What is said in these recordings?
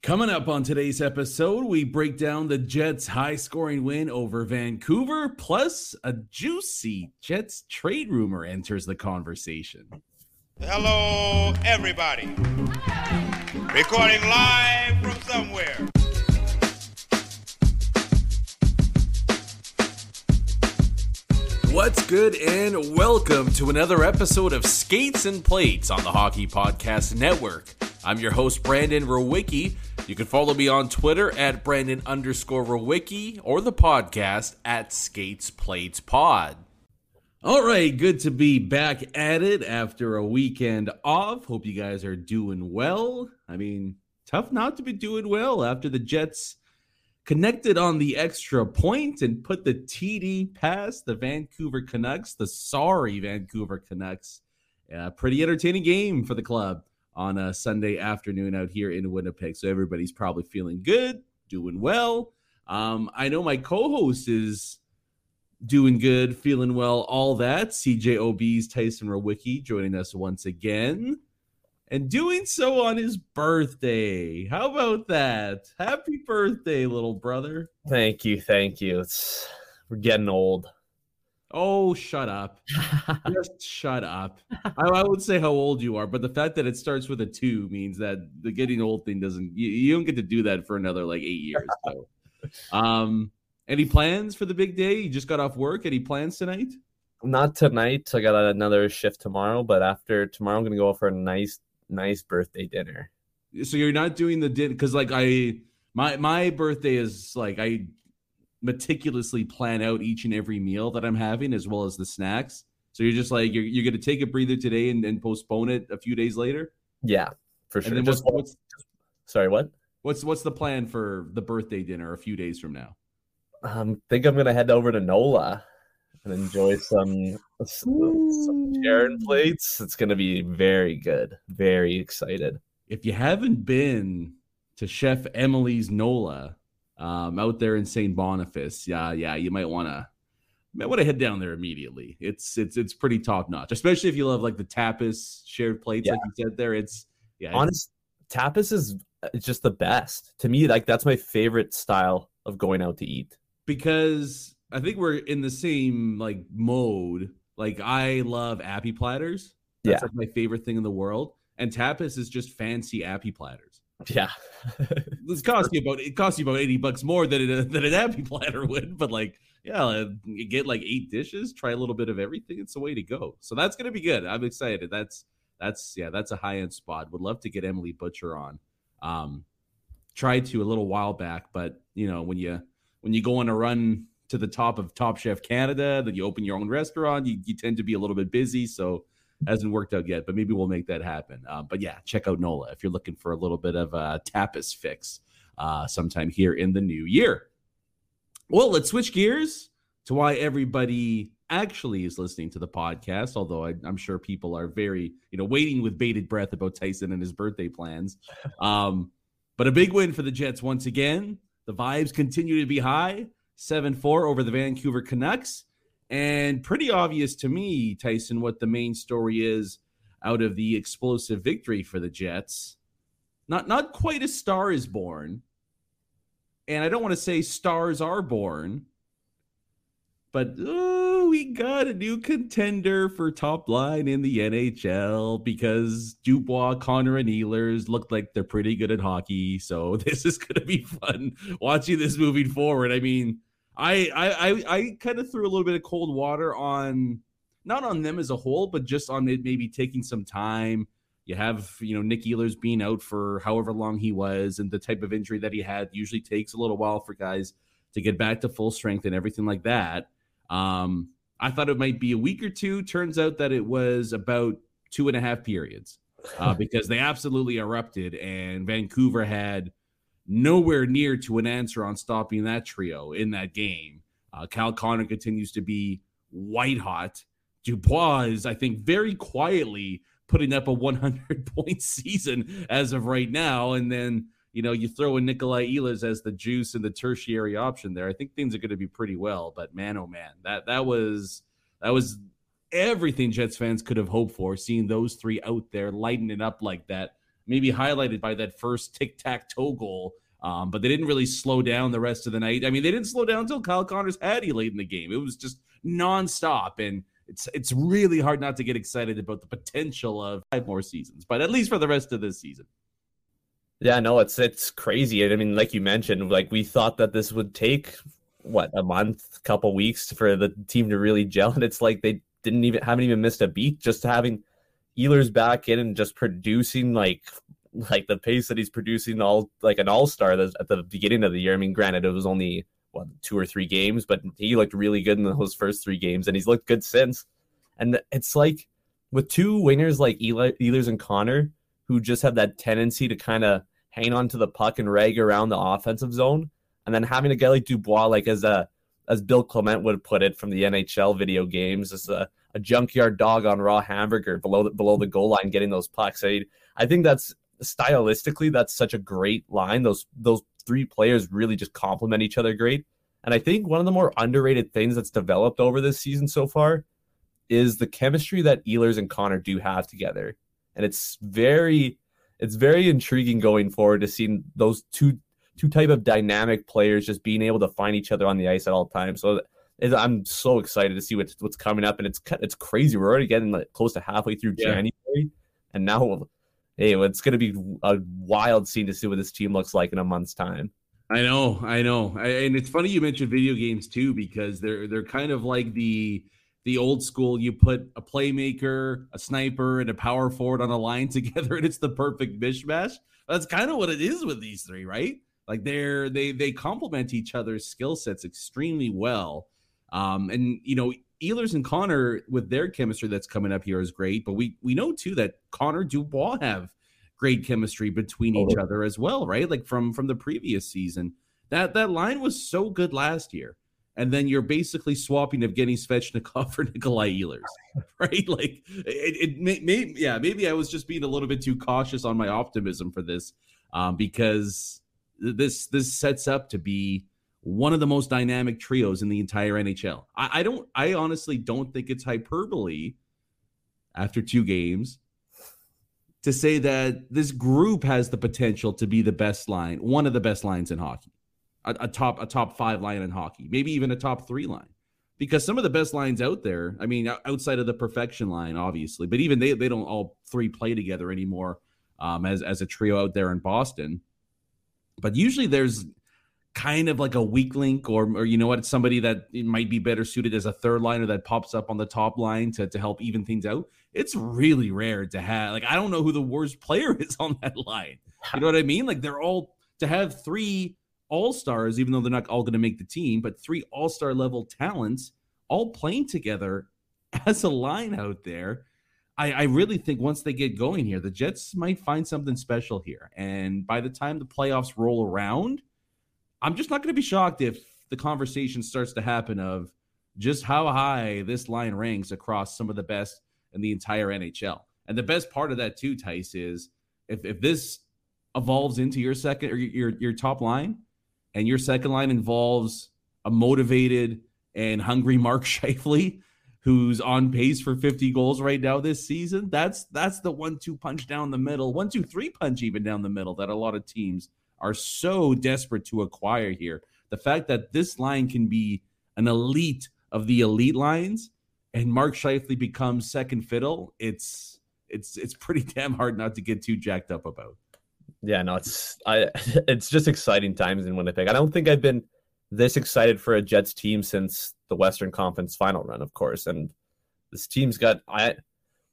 Coming up on today's episode, we break down the Jets' high scoring win over Vancouver, plus a juicy Jets trade rumor enters the conversation. Hello, everybody. Recording live from somewhere. What's good, and welcome to another episode of Skates and Plates on the Hockey Podcast Network. I'm your host, Brandon Rowicki. You can follow me on Twitter at Brandon underscore Rowicki or the podcast at Skates Plates Pod. All right, good to be back at it after a weekend off. Hope you guys are doing well. I mean, tough not to be doing well after the Jets connected on the extra point and put the TD past the Vancouver Canucks, the sorry Vancouver Canucks. Pretty entertaining game for the club on a Sunday afternoon out here in Winnipeg. So everybody's probably feeling good, doing well. Um, I know my co-host is doing good, feeling well, all that. CJOB's Tyson Rowicki joining us once again. And doing so on his birthday. How about that? Happy birthday, little brother. Thank you, thank you. It's we're getting old. Oh, shut up. Just shut up. I, I would say how old you are, but the fact that it starts with a two means that the getting old thing doesn't, you, you don't get to do that for another like eight years. So, um, any plans for the big day? You just got off work. Any plans tonight? Not tonight. I got another shift tomorrow, but after tomorrow, I'm gonna go for a nice, nice birthday dinner. So you're not doing the din because like I my my birthday is like I meticulously plan out each and every meal that I'm having as well as the snacks. So you're just like you're you're gonna take a breather today and, and postpone it a few days later. Yeah, for sure. And then Just- what's sorry, what? what's what's the plan for the birthday dinner a few days from now? Um, think I'm gonna head over to NOLA and enjoy some some Sharon plates. It's gonna be very good. Very excited. If you haven't been to Chef Emily's Nola um, out there in St. Boniface, yeah, yeah, you might want to might want to head down there immediately. It's it's it's pretty top notch, especially if you love like the tapas shared plates, like you said there. It's yeah, it's- Honest, tapas is just the best to me. Like that's my favorite style of going out to eat. because I think we're in the same like mode. Like I love appy platters. That's Yeah. like my favorite thing in the world. And tapas is just fancy appy platters. Yeah, This costs you about it costs you about eighty bucks more than it, than an appy platter would. But like, yeah, uh, you get like eight dishes, try a little bit of everything. It's the way to go. So that's gonna be good. I'm excited. That's that's yeah, that's a high end spot. Would love to get Emily Butcher on. Um, tried to a little while back, but you know when you when you go on a run to the top of Top Chef Canada, then you open your own restaurant, you, you tend to be a little bit busy, so hasn't worked out yet. But maybe we'll make that happen. Uh, but yeah, check out Nola if you're looking for a little bit of a tapas fix uh, sometime here in the new year. Well, let's switch gears to why everybody actually is listening to the podcast. Although I, I'm sure people are very, you know, waiting with bated breath about Tyson and his birthday plans. Um, but a big win for the Jets once again. The vibes continue to be high 7 4 over the Vancouver Canucks. And pretty obvious to me, Tyson, what the main story is out of the explosive victory for the Jets. Not not quite a star is born. And I don't want to say stars are born, but But oh, we got a new contender for top line in the NHL because Dubois, Connor, and Ehlers look like they're pretty good at hockey. So this is going to be fun watching this moving forward. I mean, I I I, I kind of threw a little bit of cold water on not on them as a whole, but just on it maybe taking some time. You have, you know, Nick Ehlers being out for however long he was, and the type of injury that he had usually takes a little while for guys to get back to full strength and everything like that. Um, I thought it might be a week or two. Turns out that it was about two and a half periods uh, because they absolutely erupted, and Vancouver had nowhere near to an answer on stopping that trio in that game. Uh, Kyle Connor continues to be white hot. Dubois is, I think, very quietly putting up a 100 point season as of right now. And then, you know, you throw in Nikolai Ehlers as the juice and the tertiary option there. I think things are going to be pretty well. But man, oh man, that that was that was everything Jets fans could have hoped for. Seeing those three out there lighting it up like that, maybe highlighted by that first tic tac toe goal. Um, but they didn't really slow down the rest of the night. I mean, they didn't slow down until Kyle Connors had you late in the game. It was just nonstop, and it's it's really hard not to get excited about the potential of five more seasons, but at least for the rest of this season. Yeah, no, it's it's crazy. I mean, like you mentioned, like we thought that this would take what a month, couple weeks for the team to really gel, and it's like they didn't even haven't even missed a beat. Just having Ehlers back in and just producing like like the pace that he's producing all like an all star at the beginning of the year. I mean, granted, it was only what two or three games, but he looked really good in those first three games, and he's looked good since. And it's like with two wingers like Eli, Ehlers and Connor, who just have that tendency to kind of hang on to the puck and rag around the offensive zone, and then having a guy like Dubois, like as a as Bill Clement would put it from the NHL video games, as a, a junkyard dog on raw hamburger below the, below the goal line, getting those pucks. I, I think that's stylistically that's such a great line. Those those three players really just complement each other great. And I think one of the more underrated things that's developed over this season so far is the chemistry that Ehlers and Connor do have together. And it's very it's very intriguing going forward to see those two two type of dynamic players just being able to find each other on the ice at all times. So I'm so excited to see what's what's coming up, and it's it's crazy. We're already getting like close to halfway through yeah. January, and now hey, it's going to be a wild scene to see what this team looks like in a month's time. I know, I know, I, and it's funny you mentioned video games too because they're they're kind of like the the old school. You put a playmaker, a sniper, and a power forward on a line together, and it's the perfect mishmash. That's kind of what it is with these three, right? Like they're they they complement each other's skill sets extremely well. Um, and you know, Ehlers and Connor with their chemistry that's coming up here is great, but we we know too that Connor Dubois have great chemistry between each other as well, right? Like from from the previous season. That that line was so good last year. And then you're basically swapping Evgeny Svechnikov for Nikolai Ehlers, right? Like it, it may, may, yeah, maybe I was just being a little bit too cautious on my optimism for this, um, because this this sets up to be one of the most dynamic trios in the entire NHL. I, I don't, I honestly don't think it's hyperbole after two games to say that this group has the potential to be the best line, one of the best lines in hockey, a, a, top a top five line in hockey, maybe even a top three line, because some of the best lines out there. I mean, outside of the perfection line, obviously, but even they they don't all three play together anymore um, as as a trio out there in Boston. But usually there's kind of like a weak link or, or you know what, somebody that might be better suited as a third liner that pops up on the top line to, to help even things out. It's really rare to have, like, I don't know who the worst player is on that line. You know what I mean? Like, they're all to have three all stars, even though they're not all going to make the team, but three all star level talents all playing together as a line out there. I, I, really think once they get going here, the Jets might find something special here. And by the time the playoffs roll around, I'm just not going to be shocked if the conversation starts to happen of just how high this line ranks across some of the best in the entire NHL. And the best part of that too, Tice, is if if this evolves into your second or your your top line, and your second line involves a motivated and hungry Mark Scheifele, who's on pace for 50 goals right now this season. That's that's the one-two punch down the middle, one-two-three punch even down the middle that a lot of teams are so desperate to acquire here. The fact that this line can be an elite of the elite lines, and Mark Scheifele becomes second fiddle, it's it's it's pretty damn hard not to get too jacked up about. Yeah, no, it's I it's just exciting times in Winnipeg. I don't think I've been this excited for a Jets team since the Western Conference final run, of course. And this team's got I, I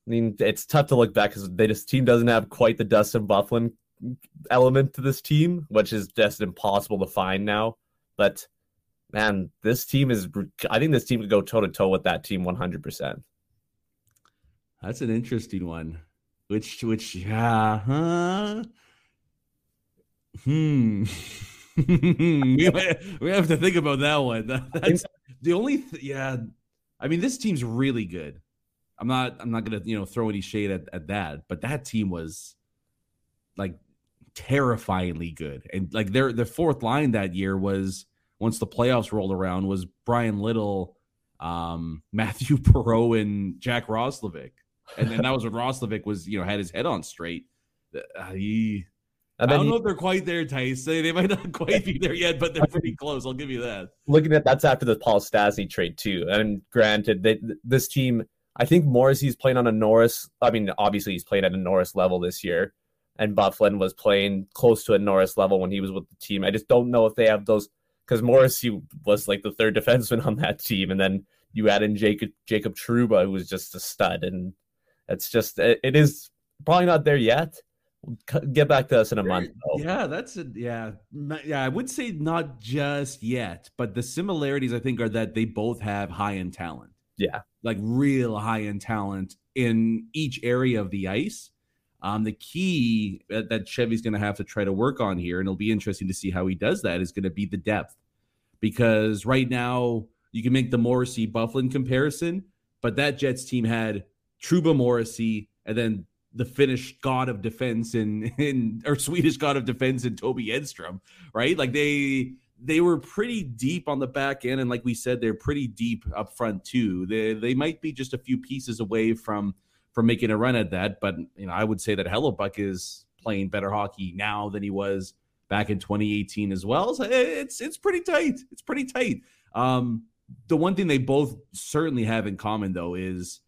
mean, it's tough to look back because this team doesn't have quite the Dustin Byfuglien element to this team, which is just impossible to find now. But man, this team is. I think this team could go toe to toe with that team one hundred percent. That's an interesting one. Which, which, yeah, huh? Hmm. we, we have to think about that one. That's the only, th- yeah. I mean, this team's really good. I'm not, I'm not gonna, you know, throw any shade at, at that, but that team was like terrifyingly good, and like their the fourth line that year was once the playoffs rolled around was Bryan Little, um, Mathieu Perreault, and Jack Roslovic, and then that was when Roslovic was, you know, had his head on straight. Uh, he, I don't he, know if they're quite there, Tice. They, they might not quite be there yet, but they're pretty close. I'll give you that. Looking at that's after the Paul Stastny trade too. And granted, they, this team, I think Morrissey's playing on a Norris. I mean, obviously he's playing at a Norris level this year, and Byfuglien was playing close to a Norris level when he was with the team. I just don't know if they have those because Morrissey was like the third defenseman on that team, and then you add in Jacob Jacob Trouba, who was just a stud, and it's just it, it is probably not there yet get back to us in a month. Though. Yeah, that's a, yeah, yeah. I would say not just yet, but the similarities I think are that they both have high end talent. Yeah, like real high end talent in each area of the ice. Um, the key that, that Chevy's going to have to try to work on here, and it'll be interesting to see how he does that, is going to be the depth, because right now you can make the Morrissey Byfuglien comparison, but that Jets team had Trouba Morrissey, and then the Finnish god of defense in in or Swedish god of defense in Toby Enstrom, right? Like they they were pretty deep on the back end, and like we said, they're pretty deep up front too. They they might be just a few pieces away from from making a run at that, but you know I would say that Hellebuyck is playing better hockey now than he was back in 2018 as well. So it's it's pretty tight. It's pretty tight. Um, the one thing they both certainly have in common though is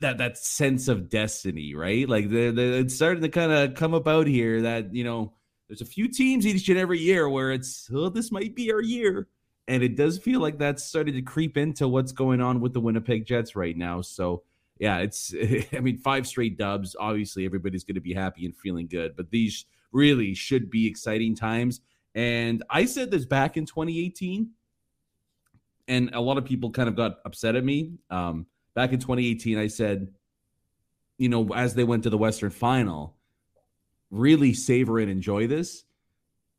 that that sense of destiny, right? Like the, the it's starting to kind of come about here that you know there's a few teams each and every year where it's oh this might be our year, and it does feel like that's starting to creep into what's going on with the Winnipeg Jets right now. So yeah, it's I mean five straight dubs. Obviously, everybody's going to be happy and feeling good, but these really should be exciting times. And I said this back in 2018, and a lot of people kind of got upset at me. Um, back in 2018, I said, you know, as they went to the Western final, really savor and enjoy this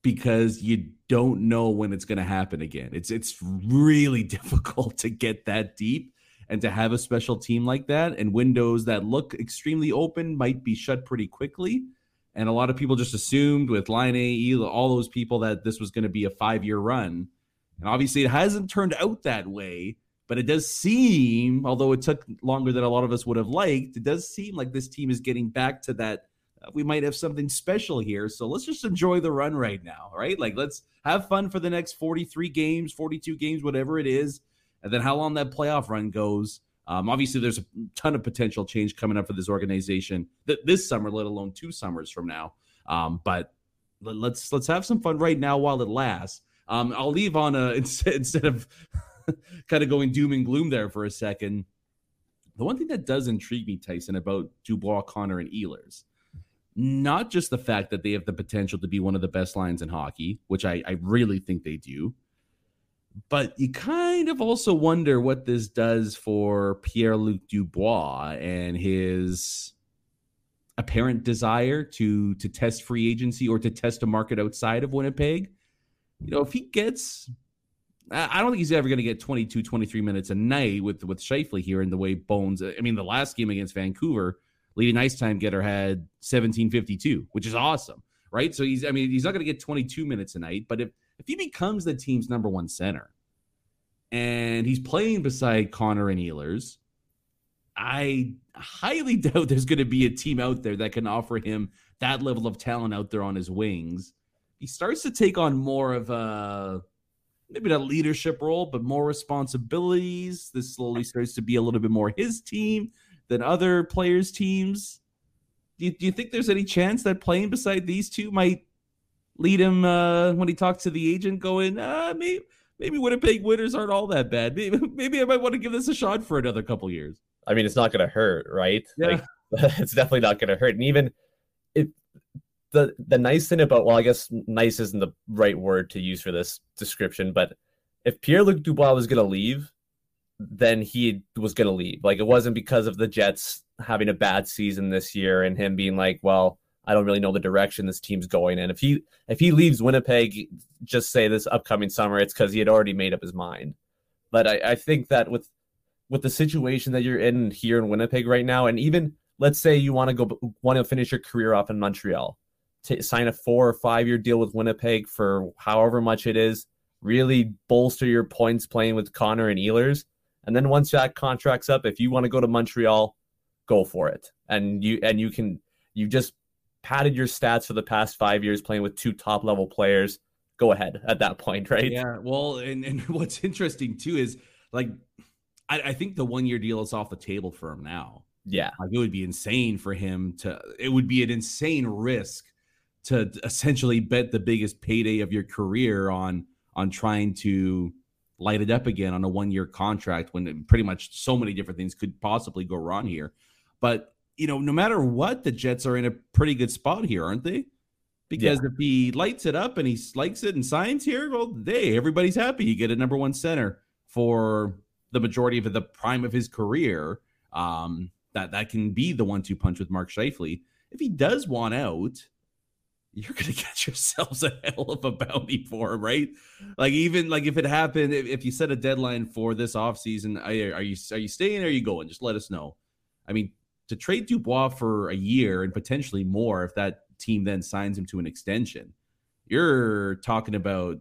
because you don't know when it's going to happen again. It's it's really difficult to get that deep and to have a special team like that and windows that look extremely open might be shut pretty quickly. And a lot of people just assumed with Laine, all those people that this was going to be a five year run. And obviously, it hasn't turned out that way. But it does seem, although it took longer than a lot of us would have liked, it does seem like this team is getting back to that. Uh, we might have something special here. So let's just enjoy the run right now, right? Like let's have fun for the next 43 games, 42 games, whatever it is. And then how long that playoff run goes. Um, obviously, there's a ton of potential change coming up for this organization th- this summer, let alone two summers from now. Um, but let's let's have some fun right now while it lasts. Um, I'll leave on a instead of kind of going doom and gloom there for a second. The one thing that does intrigue me, Tyson, about Dubois, Connor, and Ehlers, not just the fact that they have the potential to be one of the best lines in hockey, which I, I really think they do, but you kind of also wonder what this does for Pierre Luc Dubois and his apparent desire to to test free agency or to test a market outside of Winnipeg. You know, if he gets I don't think he's ever going to get 22, 23 minutes a night with with Scheifele here in the way Bones. I mean, the last game against Vancouver, leading ice time getter had 1752, which is awesome, right? So he's, I mean, he's not going to get 22 minutes a night, but if if he becomes the team's number one center and he's playing beside Connor and Ehlers, I highly doubt there's going to be a team out there that can offer him that level of talent out there on his wings. He starts to take on more of a maybe not leadership role, but more responsibilities. This slowly starts to be a little bit more his team than other players' teams. Do you, do you think there's any chance that playing beside these two might lead him uh, when he talks to the agent, going, uh, maybe maybe Winnipeg winners aren't all that bad. Maybe, maybe I might want to give this a shot for another couple years. I mean, it's not going to hurt, right? Yeah. Like, it's definitely not going to hurt. And even it, the the nice thing about well, I guess nice isn't the right word to use for this description, but if Pierre Luc Dubois was going to leave, then he was going to leave. Like it wasn't because of the Jets having a bad season this year and him being like, well, I don't really know the direction this team's going in. If he if he leaves Winnipeg, just say this upcoming summer, it's because he had already made up his mind. But I, I think that with with the situation that you're in here in Winnipeg right now, and even let's say you want to go want to finish your career off in Montreal, to sign a four or five year deal with Winnipeg for however much it is, really bolster your points playing with Connor and Ehlers. And then once that contract's up, if you want to go to Montreal, go for it. And you and you can you just padded your stats for the past five years playing with two top level players. Go ahead at that point, right? Yeah. Well, and, and what's interesting too is like I, I think the one year deal is off the table for him now. Yeah. Like it would be insane for him to it would be an insane risk to essentially bet the biggest payday of your career on on trying to light it up again on a one year contract when pretty much so many different things could possibly go wrong here. But you know, no matter what, the Jets are in a pretty good spot here, aren't they? Because yeah. if he lights it up and he likes it and signs here, well, hey, everybody's happy. You get a number one center for the majority of the prime of his career. Um, that that can be the one-two punch with Mark Scheifele. If he does want out, you're gonna get yourselves a hell of a bounty for him, right? Like even like if it happened, if, if you set a deadline for this offseason, are, are you are you staying or are you going? Just let us know. I mean, to trade Dubois for a year and potentially more if that team then signs him to an extension, you're talking about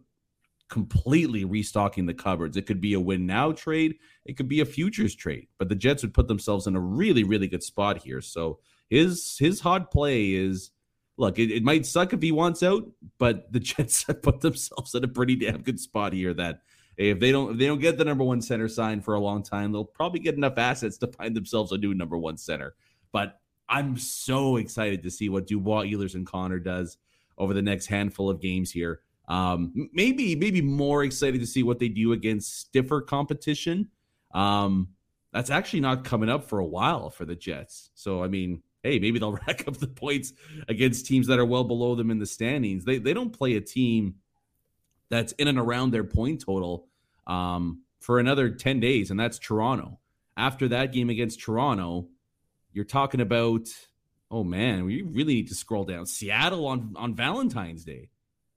completely restocking the cupboards. It could be a win now trade, it could be a futures trade, but the Jets would put themselves in a really, really good spot here. So his his hot play is look, it, it might suck if he wants out, but the Jets have put themselves in a pretty damn good spot here that if they don't if they don't get the number one center signed for a long time, they'll probably get enough assets to find themselves a new number one center. But I'm so excited to see what Dubois, Ehlers, and Connor does over the next handful of games here. Um, maybe maybe more excited to see what they do against stiffer competition. Um, that's actually not coming up for a while for the Jets. So I mean, hey, maybe they'll rack up the points against teams that are well below them in the standings. They they don't play a team that's in and around their point total um, for another 10 days, and that's Toronto. After that game against Toronto, you're talking about, oh man, we really need to scroll down. Seattle on, on Valentine's Day.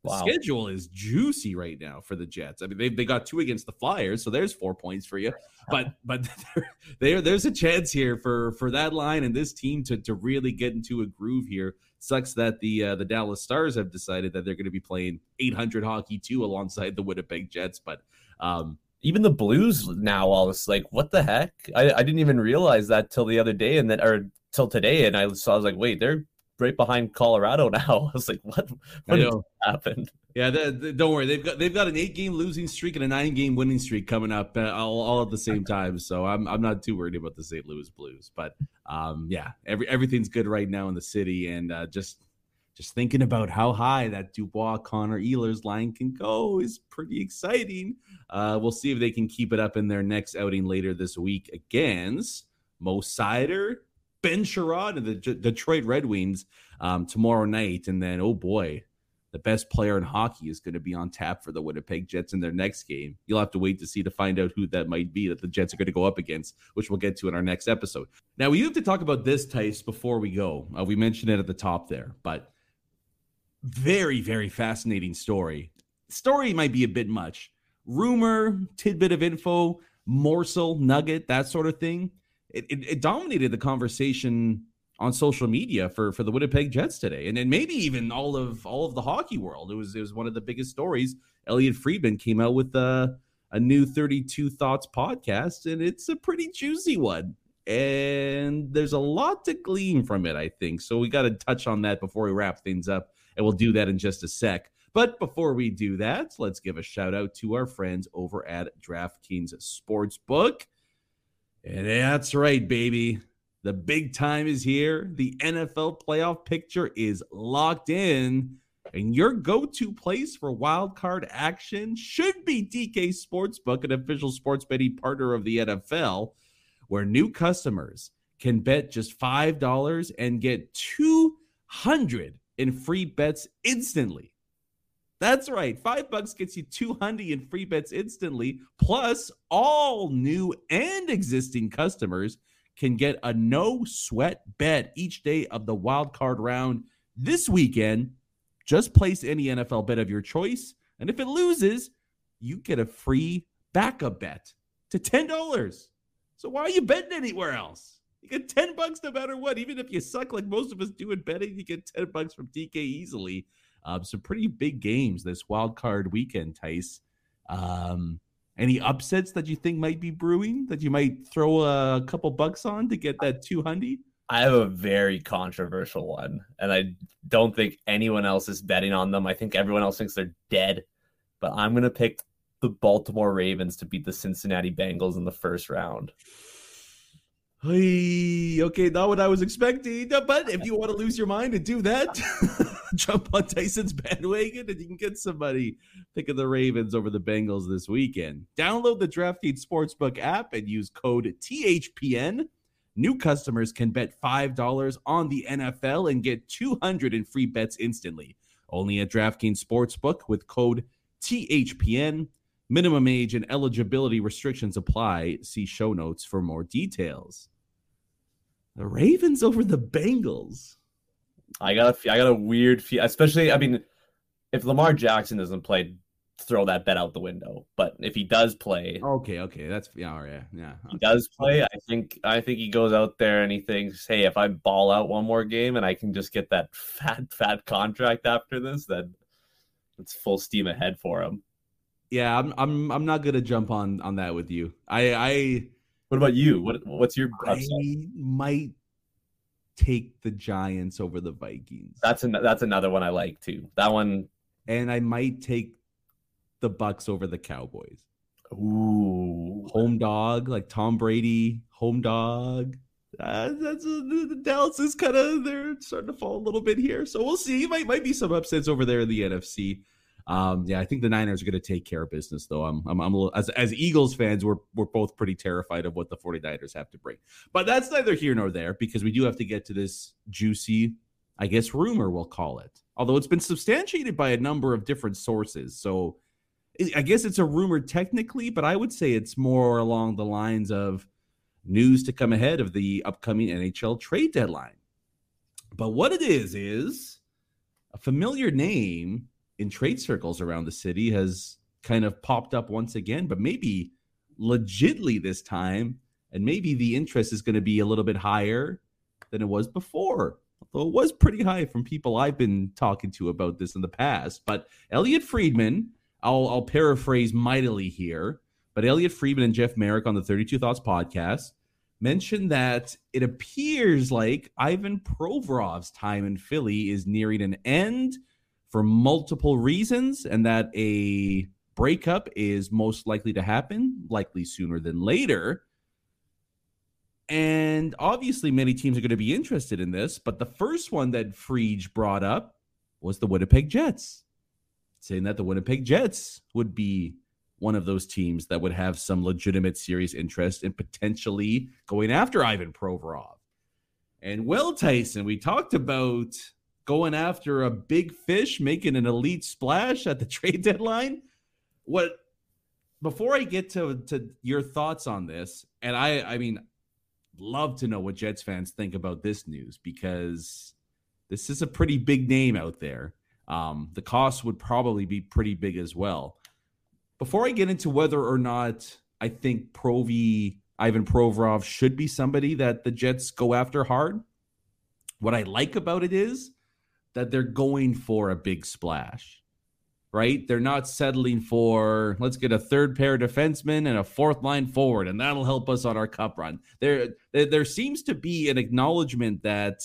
The wow. schedule is juicy right now for the Jets. I mean, they, they got two against the Flyers, so there's four points for you. But but there, there there's a chance here for for that line and this team to to really get into a groove here Sucks that the uh, the Dallas Stars have decided that they're going to be playing 800 hockey too alongside the Winnipeg Jets, but um, even the Blues now all this like what the heck? I, I didn't even realize that till the other day and then or till today, and I saw I was like, wait, they're right behind Colorado now. I was like, what? What happened? Yeah, the, the, don't worry. They've got they've got an eight game losing streak and a nine game winning streak coming up uh, all, all at the same time. So I'm I'm not too worried about the St. Louis Blues. But um, yeah, every everything's good right now in the city, and uh, just just thinking about how high that Dubois Connor Ehlers line can go is pretty exciting. Uh, we'll see if they can keep it up in their next outing later this week against Mo Seider, Ben Chiarot, and the J- Detroit Red Wings um, tomorrow night, and then oh boy the best player in hockey is going to be on tap for the Winnipeg Jets in their next game. You'll have to wait to see to find out who that might be that the Jets are going to go up against, which we'll get to in our next episode. Now, we have to talk about this, Tice, before we go. Uh, we mentioned it at the top there, but very, very fascinating story. Story might be a bit much. Rumor, tidbit of info, morsel, nugget, that sort of thing. It, it, it dominated the conversation on social media for for the Winnipeg Jets today, and then maybe even all of all of the hockey world. It was it was one of the biggest stories. Elliot Friedman came out with a a new 32 Thoughts podcast, and it's a pretty juicy one. And there's a lot to glean from it, I think. So we got to touch on that before we wrap things up, and we'll do that in just a sec. But before we do that, let's give a shout out to our friends over at DraftKings Sportsbook. And that's right, baby. The big time is here. The NFL playoff picture is locked in. And your go to place for wild card action should be DK Sportsbook, an official sports betting partner of the NFL, where new customers can bet just $5 and get 200 in free bets instantly. That's right. Five bucks gets you 200 in free bets instantly. Plus, all new and existing customers can get a no sweat bet each day of the wild card round this weekend. Just place any NFL bet of your choice. And if it loses, you get a free backup bet to $10. So why are you betting anywhere else? You get 10 bucks no matter what. Even if you suck like most of us do in betting, you get 10 bucks from DK easily. Um, some pretty big games this wild card weekend, Tice. Um, any upsets that you think might be brewing that you might throw a couple bucks on to get that 200? I have a very controversial one, and I don't think anyone else is betting on them. I think everyone else thinks they're dead, but I'm going to pick the Baltimore Ravens to beat the Cincinnati Bengals in the first round. Hey, okay, not what I was expecting. But if you want to lose your mind and do that, jump on Tyson's bandwagon and you can get somebody picking the Ravens over the Bengals this weekend. Download the DraftKings Sportsbook app and use code THPN. New customers can bet $5 on the NFL and get 200 in free bets instantly. Only at DraftKings Sportsbook with code THPN. Minimum age and eligibility restrictions apply. See show notes for more details. The Ravens over the Bengals. I got a, I got a weird feel, especially. I mean, if Lamar Jackson doesn't play, throw that bet out the window. But if he does play, okay, okay, that's yeah, yeah, yeah. He does play. I think I think he goes out there and he thinks, hey, if I ball out one more game and I can just get that fat fat contract after this, then it's full steam ahead for him yeah, I'm I'm I'm not gonna jump on on that with you. I I. What about you? What what's your? Upset? I might take the Giants over the Vikings. That's an, that's another one I like too. That one, and I might take the Bucks over the Cowboys. Ooh, home dog like Tom Brady, home dog. Uh, that's uh, the Dallas is kind of they're starting to fall a little bit here, so we'll see. Might might be some upsets over there in the NFC. Um, yeah, I think the Niners are going to take care of business, though. I'm, I'm, I'm little, as, as Eagles fans, we're, we're both pretty terrified of what the 49ers have to bring. But that's neither here nor there because we do have to get to this juicy, I guess, rumor, we'll call it. Although it's been substantiated by a number of different sources. So I guess it's a rumor technically, but I would say it's more along the lines of news to come ahead of the upcoming NHL trade deadline. But what it is, is a familiar name in trade circles around the city has kind of popped up once again, but maybe legitly this time, and maybe the interest is going to be a little bit higher than it was before. Although it was pretty high from people I've been talking to about this in the past. But Elliot Friedman, I'll, I'll paraphrase mightily here, but Elliot Friedman and Jeff Marek on the 32 Thoughts podcast mentioned that it appears like Ivan Provorov's time in Philly is nearing an end for multiple reasons, and that a breakup is most likely to happen, likely sooner than later. And obviously, many teams are going to be interested in this. But the first one that Friedge brought up was the Winnipeg Jets, saying that the Winnipeg Jets would be one of those teams that would have some legitimate, serious interest in potentially going after Ivan Provorov. And well, Tyson, we talked about going after a big fish, making an elite splash at the trade deadline. What before I get to to your thoughts on this, and I I mean love to know what Jets fans think about this news because this is a pretty big name out there. Um, the cost would probably be pretty big as well. Before I get into whether or not I think Provi Ivan Provorov should be somebody that the Jets go after hard, what I like about it is that they're going for a big splash, right? They're not settling for let's get a third pair defenseman and a fourth line forward, and that'll help us on our cup run. There, there, seems to be an acknowledgement that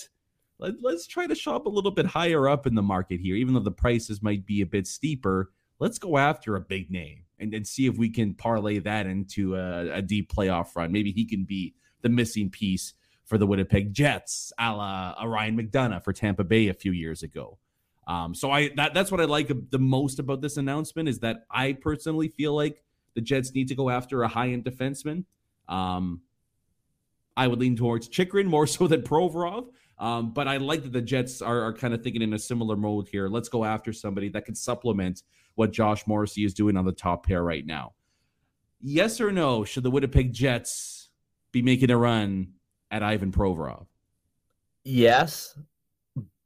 let, us try to shop a little bit higher up in the market here, even though the prices might be a bit steeper. Let's go after a big name and then see if we can parlay that into a, a deep playoff run. Maybe he can be the missing piece for the Winnipeg Jets, a la a Ryan McDonagh for Tampa Bay a few years ago. Um, so I that, that's what I like the most about this announcement is that I personally feel like the Jets need to go after a high end defenseman. Um, I would lean towards Chychrun more so than Provorov. Um, but I like that the Jets are, are kind of thinking in a similar mode here. Let's go after somebody that can supplement what Josh Morrissey is doing on the top pair right now. Yes or no? Should the Winnipeg Jets be making a run at Ivan Provorov? Yes,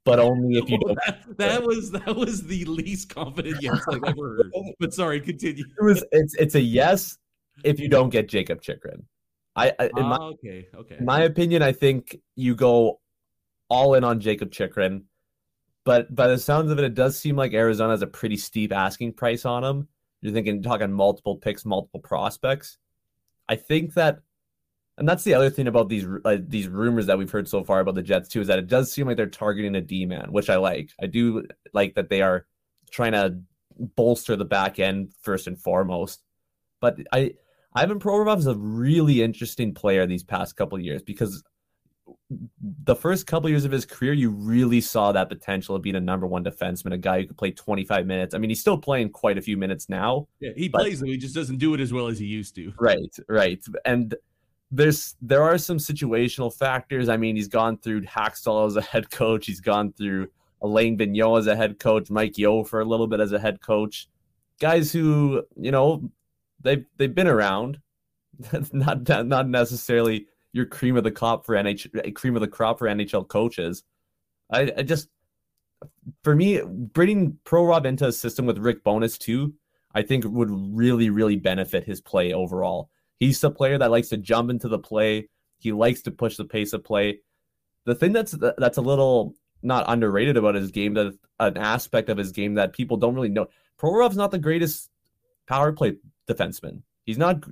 but only if you oh, that, that, was that was the least confident yes I've ever heard. But sorry, continue. It was it's it's a yes if you don't get Jacob Chychrun. I, I in my, ah, okay, okay. In my opinion, I think you go all in on Jacob Chychrun, but by the sounds of it, it does seem like Arizona has a pretty steep asking price on him. You're thinking talking multiple picks, multiple prospects. I think that, and that's the other thing about these uh, these rumors that we've heard so far about the Jets too is that it does seem like they're targeting a D man, which I like. I do like that they are trying to bolster the back end first and foremost. But I Ivan Provorov is a really interesting player these past couple years because the first couple years of his career, you really saw that potential of being a number one defenseman, a guy who could play 25 minutes. I mean, he's still playing quite a few minutes now. Yeah, he but, plays them. He just doesn't do it as well as he used to. Right, right. And there's there are some situational factors. I mean, he's gone through Hakstol as a head coach. He's gone through Alain Vigneault as a head coach, Mike Yeo for a little bit as a head coach. Guys who, you know, they've they've been around. not not necessarily your cream of the crop for NHL, cream of the crop for NHL coaches. I, I just, for me, bringing Pro Rob into a system with Rick Bowness too, I think would really, really benefit his play overall. He's the player that likes to jump into the play. He likes to push the pace of play. The thing that's that's a little not underrated about his game, that an aspect of his game that people don't really know. Provorov's not the greatest power play defenseman. He's not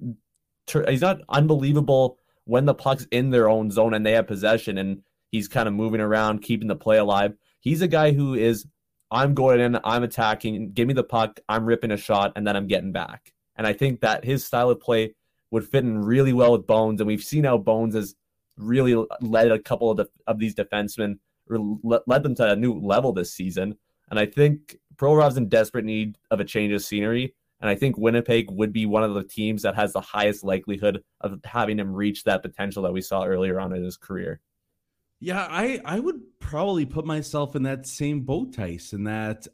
he's not unbelievable when the puck's in their own zone and they have possession and he's kind of moving around, keeping the play alive. He's a guy who is, I'm going in, I'm attacking, give me the puck, I'm ripping a shot, and then I'm getting back. And I think that his style of play would fit in really well with Bones. And we've seen how Bones has really led a couple of, the, of these defensemen, led them to a new level this season. And I think Provorov's in desperate need of a change of scenery. And I think Winnipeg would be one of the teams that has the highest likelihood of having him reach that potential that we saw earlier on in his career. Yeah, I I would probably put myself in that same boat, Tyson. That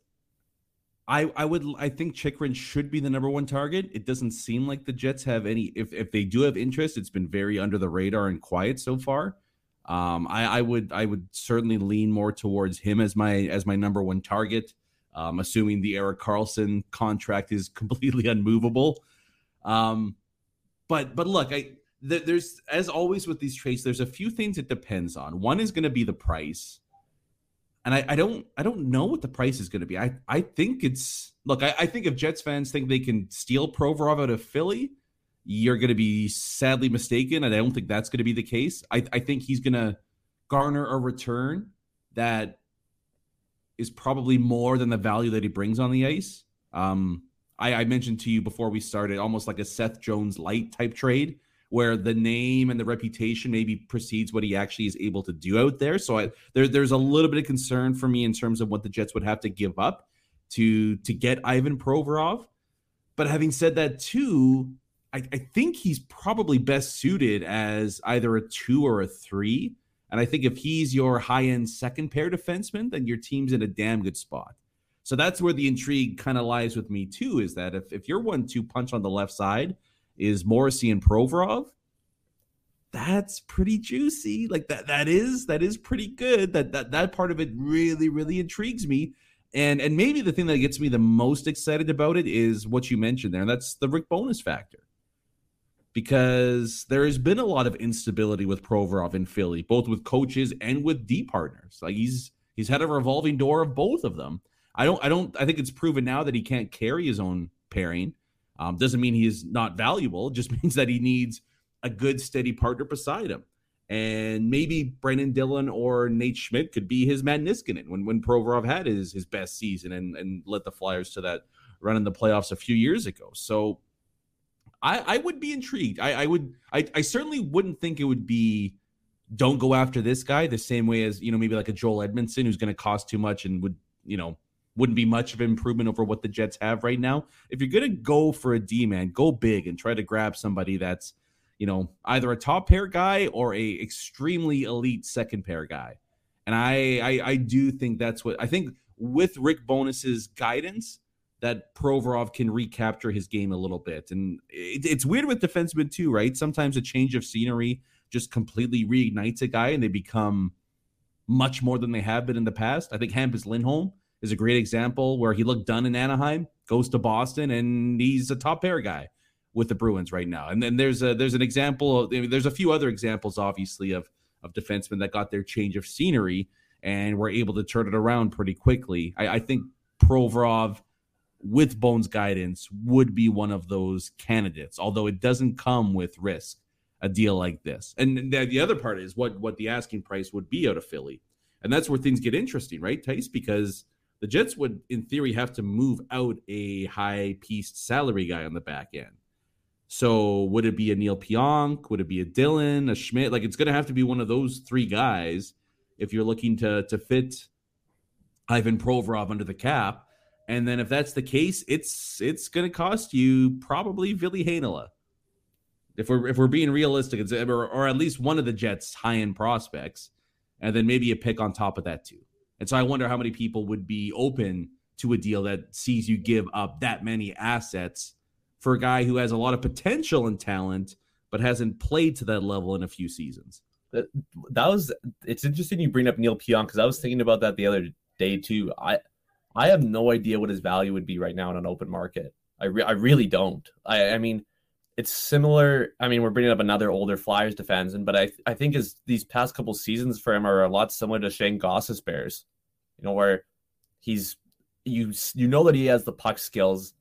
I I would I think Chychrun should be the number one target. It doesn't seem like the Jets have any. If if they do have interest, it's been very under the radar and quiet so far. Um, I, I would I would certainly lean more towards him as my as my number one target um, assuming the Erik Karlsson contract is completely unmovable. Um, but but look, I th- there's as always with these trades, there's a few things it depends on. One is going to be the price, and I, I don't I don't know what the price is going to be. I I think it's look. I, I think if Jets fans think they can steal Provorov out of Philly, you're going to be sadly mistaken, and I don't think that's going to be the case. I I think he's going to garner a return that is probably more than the value that he brings on the ice. Um, I, I mentioned to you before we started, almost like a Seth Jones light type trade, where the name and the reputation maybe precedes what he actually is able to do out there. So I, there, there's a little bit of concern for me in terms of what the Jets would have to give up to to get Ivan Provorov. But having said that, too, I, I think he's probably best suited as either a two or a three. And I think if he's your high end second pair defenseman, then your team's in a damn good spot. So that's where the intrigue kind of lies with me too. Is that if, if you're one two punch on the left side is Morrissey and Provorov, that's pretty juicy. Like that that is that is pretty good. That that that part of it really really intrigues me. And and maybe the thing that gets me the most excited about it is what you mentioned there, and that's the Rick Bowness factor because there has been a lot of instability with Provorov in Philly, both with coaches and with D partners. Like he's he's had a revolving door of both of them. I don't I don't I think it's proven now that he can't carry his own pairing. Um, doesn't mean he is not valuable. Just means that he needs a good steady partner beside him. And maybe Brendan Dillon or Nate Schmidt could be his Matt Niskanen when when Provorov had his his best season and and led the Flyers to that run in the playoffs a few years ago. So I, I would be intrigued. I, I would I, I certainly wouldn't think it would be don't go after this guy the same way as you know maybe like a Joel Edmundson who's going to cost too much and would you know wouldn't be much of an improvement over what the Jets have right now. If you're going to go for a D man, go big and try to grab somebody that's you know either a top pair guy or a extremely elite second pair guy. And I I, I do think that's what I think with Rick Bowness's guidance that Provorov can recapture his game a little bit. And it, it's weird with defensemen too, right? Sometimes a change of scenery just completely reignites a guy and they become much more than they have been in the past. I think Hampus Lindholm is a great example where he looked done in Anaheim, goes to Boston, and he's a top pair guy with the Bruins right now. And then there's a there's an example. Of, there's a few other examples, obviously, of of defensemen that got their change of scenery and were able to turn it around pretty quickly. I, I think Provorov with Bones guidance would be one of those candidates, although it doesn't come with risk, a deal like this. And the, the other part is what what the asking price would be out of Philly. And that's where things get interesting, right, Tice? Because the Jets would, in theory, have to move out a high pieced salary guy on the back end. So would it be a Neil Pionk? Would it be a Dylan, a Schmidt? Like it's going to have to be one of those three guys if you're looking to to fit Ivan Provorov under the cap. And then if that's the case, it's it's going to cost you probably Ville Heinola. If we're if we're being realistic, it's or, or at least one of the Jets' high end prospects, and then maybe a pick on top of that too. And so I wonder how many people would be open to a deal that sees you give up that many assets for a guy who has a lot of potential and talent, but hasn't played to that level in a few seasons. That, that was it's interesting you bring up Neil Pionk because I was thinking about that the other day too. I I have no idea what his value would be right now in an open market. I, re- I really don't. I, I mean, it's similar. I mean, we're bringing up another older Flyers defenseman, but I I think as these past couple seasons for him are a lot similar to Shane Gostisbehere's, you know, where he's you you know that he has the puck skills,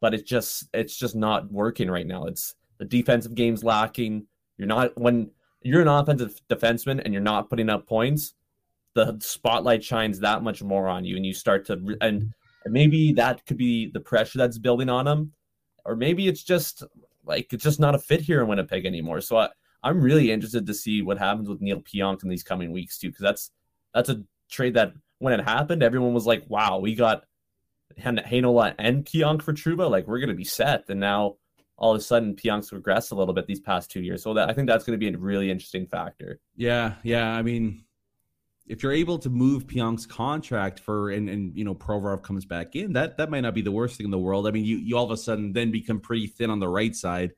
but it's just it's just not working right now. It's the defensive game's lacking. You're not when you're an offensive defenseman and you're not putting up points the spotlight shines that much more on you and you start to and maybe that could be the pressure that's building on him or maybe it's just like it's just not a fit here in Winnipeg anymore so I, I'm really interested to see what happens with Neil Pionk in these coming weeks too because that's that's a trade that when it happened everyone was like wow we got Heinola and Pionk for Trouba. like we're gonna be set and now all of a sudden Pionk's regressed a little bit these past two years so that I think that's going to be a really interesting factor yeah yeah I mean if you're able to move Pionk's contract for and and you know Provorov comes back in, that that might not be the worst thing in the world. I mean, you you all of a sudden then become pretty thin on the right side.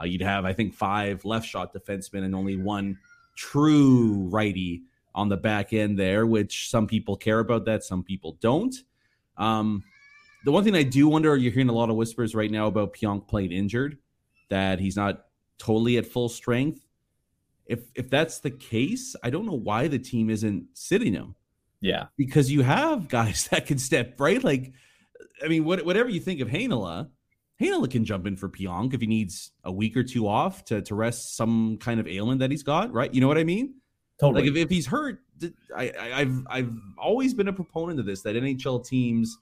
Uh, you'd have I think five left shot defensemen and only one true righty on the back end there, which some people care about that, some people don't. Um, the one thing I do wonder, you're hearing a lot of whispers right now about Pionk playing injured, that he's not totally at full strength if if that's the case, I don't know why the team isn't sitting him. Yeah, because you have guys that can step right. Like, I mean, what, whatever you think of Heinola, Heinola can jump in for Pionk if he needs a week or two off to to rest some kind of ailment that he's got. Right? You know what I mean? Totally. Like if, if he's hurt, I, I've I've always been a proponent of this that NHL teams.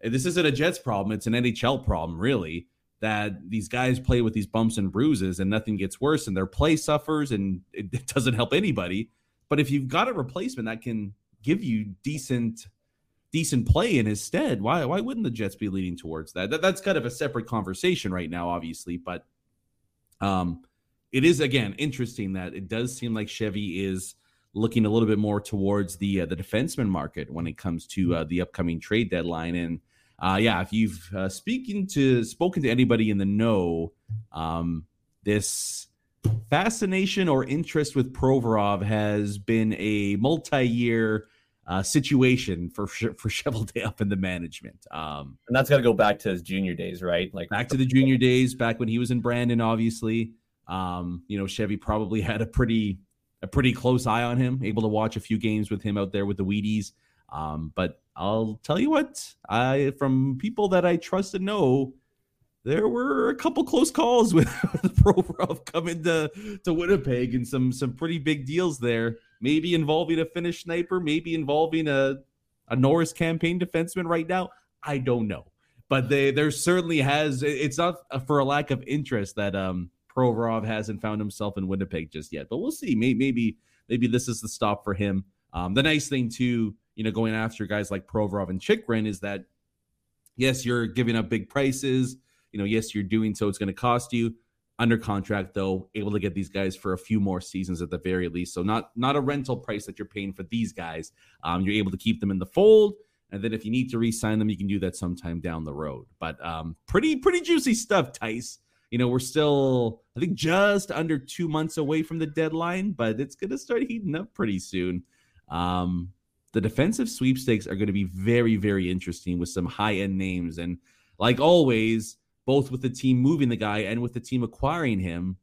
This isn't a Jets problem; it's an NHL problem, really that these guys play with these bumps and bruises and nothing gets worse and their play suffers and it, it doesn't help anybody. But if you've got a replacement that can give you decent decent play in his stead, why why wouldn't the Jets be leading towards that? that that's kind of a separate conversation right now, obviously, but um it is again interesting that it does seem like Chevy is looking a little bit more towards the uh, the defenseman market when it comes to uh, the upcoming trade deadline and uh, yeah, if you've uh, speaking to spoken to anybody in the know, um, this fascination or interest with Provorov has been a multi-year uh, situation for for Cheveldae up in the management. Um, and that's got to go back to his junior days, right? Like back to the junior days, back when he was in Brandon. Obviously, um, you know Chevy probably had a pretty a pretty close eye on him, able to watch a few games with him out there with the Wheaties. Um, but I'll tell you what, I from people that I trust and know, there were a couple close calls with the Provorov coming to to Winnipeg and some some pretty big deals there. Maybe involving a Finnish sniper, maybe involving a a Norris campaign defenseman right now. I don't know, but they there certainly has. It's not for a lack of interest that um Provorov hasn't found himself in Winnipeg just yet, but we'll see. Maybe maybe maybe this is the stop for him. Um, the nice thing too, you know, going after guys like Provorov and Chychrun is that yes, you're giving up big prices. You know, yes, you're doing so. It's going to cost you under contract though able to get these guys for a few more seasons at the very least so not not a rental price that you're paying for these guys um, you're able to keep them in the fold and then if you need to re-sign them you can do that sometime down the road but um, pretty pretty juicy stuff tice you know we're still i think just under two months away from the deadline but it's going to start heating up pretty soon um, the defensive sweepstakes are going to be very very interesting with some high end names and like always both with the team moving the guy and with the team acquiring him,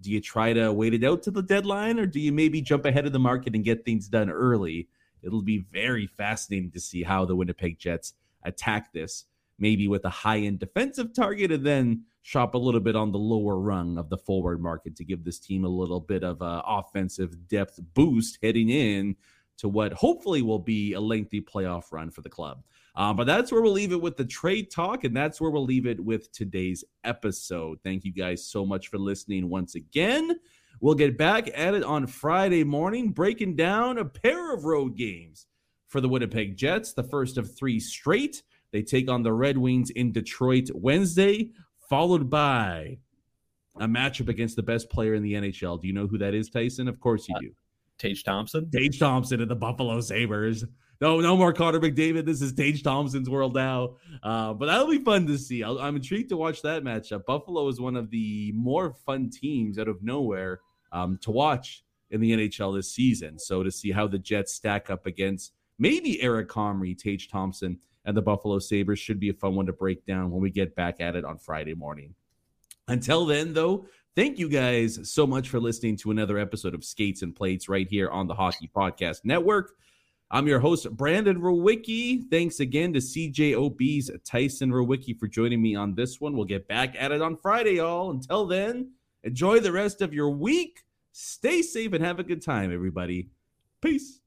do you try to wait it out to the deadline or do you maybe jump ahead of the market and get things done early? It'll be very fascinating to see how the Winnipeg Jets attack this, maybe with a high end defensive target and then shop a little bit on the lower rung of the forward market to give this team a little bit of a offensive depth boost heading in to what hopefully will be a lengthy playoff run for the club. Um, but that's where we'll leave it with the trade talk, and that's where we'll leave it with today's episode. Thank you guys so much for listening once again. We'll get back at it on Friday morning, breaking down a pair of road games for the Winnipeg Jets, the first of three straight. They take on the Red Wings in Detroit Wednesday, followed by a matchup against the best player in the NHL. Do you know who that is, Tyson? Of course you uh, do. Tage Thompson. Tage Thompson and the Buffalo Sabres. No, no more Connor McDavid. This is Tage Thompson's world now. Uh, but that'll be fun to see. i am intrigued to watch that matchup. Buffalo is one of the more fun teams out of nowhere um, to watch in the NHL this season. So to see how the Jets stack up against maybe Eric Comrie, Tage Thompson, and the Buffalo Sabres should be a fun one to break down when we get back at it on Friday morning. Until then, though, thank you guys so much for listening to another episode of Skates and Plates right here on the Hockey Podcast Network. I'm your host, Brandon Rowicki. Thanks again to CJOB's Tyson Rowicki for joining me on this one. We'll get back at it on Friday, y'all. Until then, enjoy the rest of your week. Stay safe and have a good time, everybody. Peace.